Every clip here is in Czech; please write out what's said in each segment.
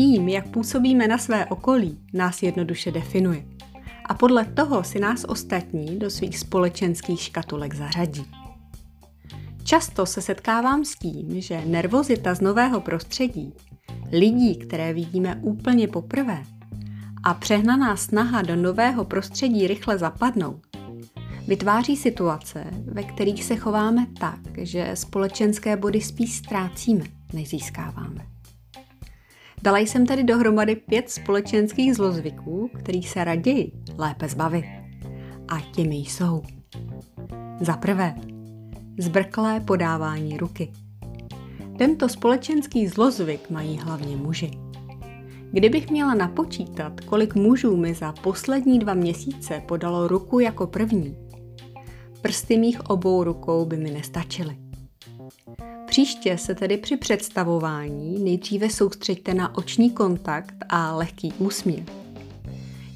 Tím, jak působíme na své okolí, nás jednoduše definuje. A podle toho si nás ostatní do svých společenských škatulek zařadí. Často se setkávám s tím, že nervozita z nového prostředí, lidí, které vidíme úplně poprvé, a přehnaná snaha do nového prostředí rychle zapadnout, vytváří situace, ve kterých se chováme tak, že společenské body spíš ztrácíme, než získáváme. Dala jsem tady dohromady pět společenských zlozvyků, kterých se raději lépe zbavit. A těmi jsou. Za prvé, zbrklé podávání ruky. Tento společenský zlozvyk mají hlavně muži. Kdybych měla napočítat, kolik mužů mi za poslední dva měsíce podalo ruku jako první, prsty mých obou rukou by mi nestačily. Příště se tedy při představování nejdříve soustřeďte na oční kontakt a lehký úsměv.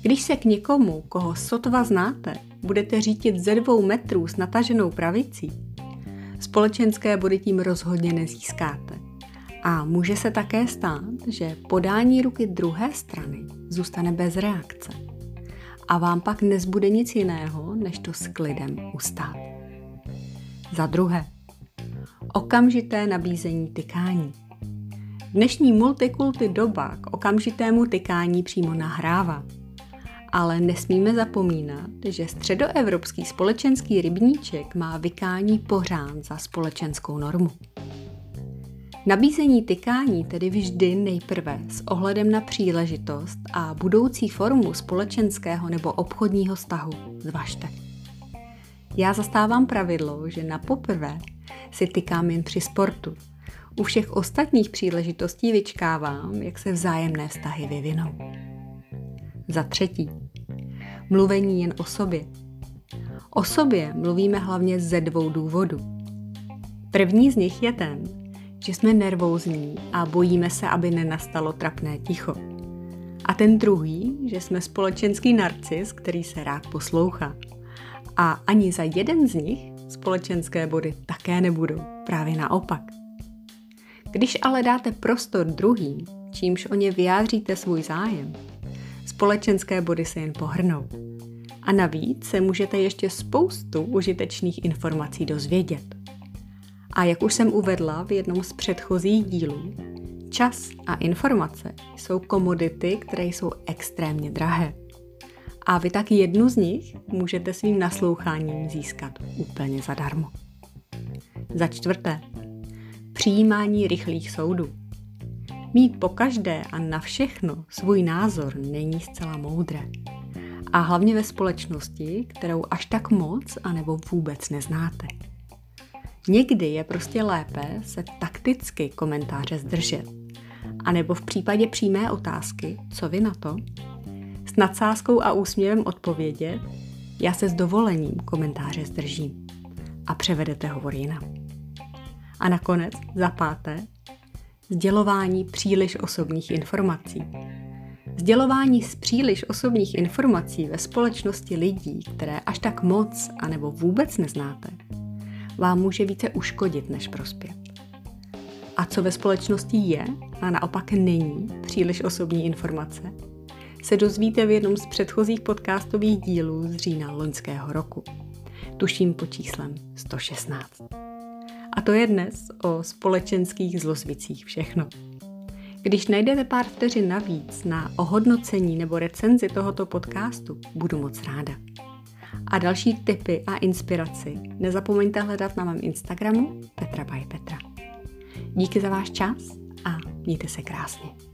Když se k někomu, koho sotva znáte, budete řítit ze dvou metrů s nataženou pravicí, společenské body tím rozhodně nezískáte. A může se také stát, že podání ruky druhé strany zůstane bez reakce. A vám pak nezbude nic jiného, než to s klidem ustát. Za druhé, okamžité nabízení tykání. Dnešní multikulty doba k okamžitému tykání přímo nahrává. Ale nesmíme zapomínat, že středoevropský společenský rybníček má vykání pořád za společenskou normu. Nabízení tykání tedy vždy nejprve s ohledem na příležitost a budoucí formu společenského nebo obchodního vztahu zvažte. Já zastávám pravidlo, že na poprvé si tykám jen při sportu. U všech ostatních příležitostí vyčkávám, jak se vzájemné vztahy vyvinou. Za třetí, mluvení jen o sobě. O sobě mluvíme hlavně ze dvou důvodů. První z nich je ten, že jsme nervózní a bojíme se, aby nenastalo trapné ticho. A ten druhý, že jsme společenský narcis, který se rád poslouchá. A ani za jeden z nich společenské body také nebudou, právě naopak. Když ale dáte prostor druhým, čímž o ně vyjádříte svůj zájem, společenské body se jen pohrnou. A navíc se můžete ještě spoustu užitečných informací dozvědět. A jak už jsem uvedla v jednom z předchozích dílů, čas a informace jsou komodity, které jsou extrémně drahé. A vy tak jednu z nich můžete svým nasloucháním získat úplně zadarmo. Za čtvrté, přijímání rychlých soudů. Mít po každé a na všechno svůj názor není zcela moudré. A hlavně ve společnosti, kterou až tak moc anebo vůbec neznáte. Někdy je prostě lépe se takticky komentáře zdržet. A nebo v případě přímé otázky, co vy na to, s nadsázkou a úsměvem odpovědět, já se s dovolením komentáře zdržím a převedete hovor jinam. A nakonec, za páté, sdělování příliš osobních informací. Sdělování z příliš osobních informací ve společnosti lidí, které až tak moc anebo vůbec neznáte, vám může více uškodit než prospět. A co ve společnosti je a naopak není příliš osobní informace, se dozvíte v jednom z předchozích podcastových dílů z října loňského roku. Tuším po číslem 116. A to je dnes o společenských zlozvicích všechno. Když najdete pár vteřin navíc na ohodnocení nebo recenzi tohoto podcastu, budu moc ráda. A další tipy a inspiraci nezapomeňte hledat na mém Instagramu Petra by Petra. Díky za váš čas a mějte se krásně.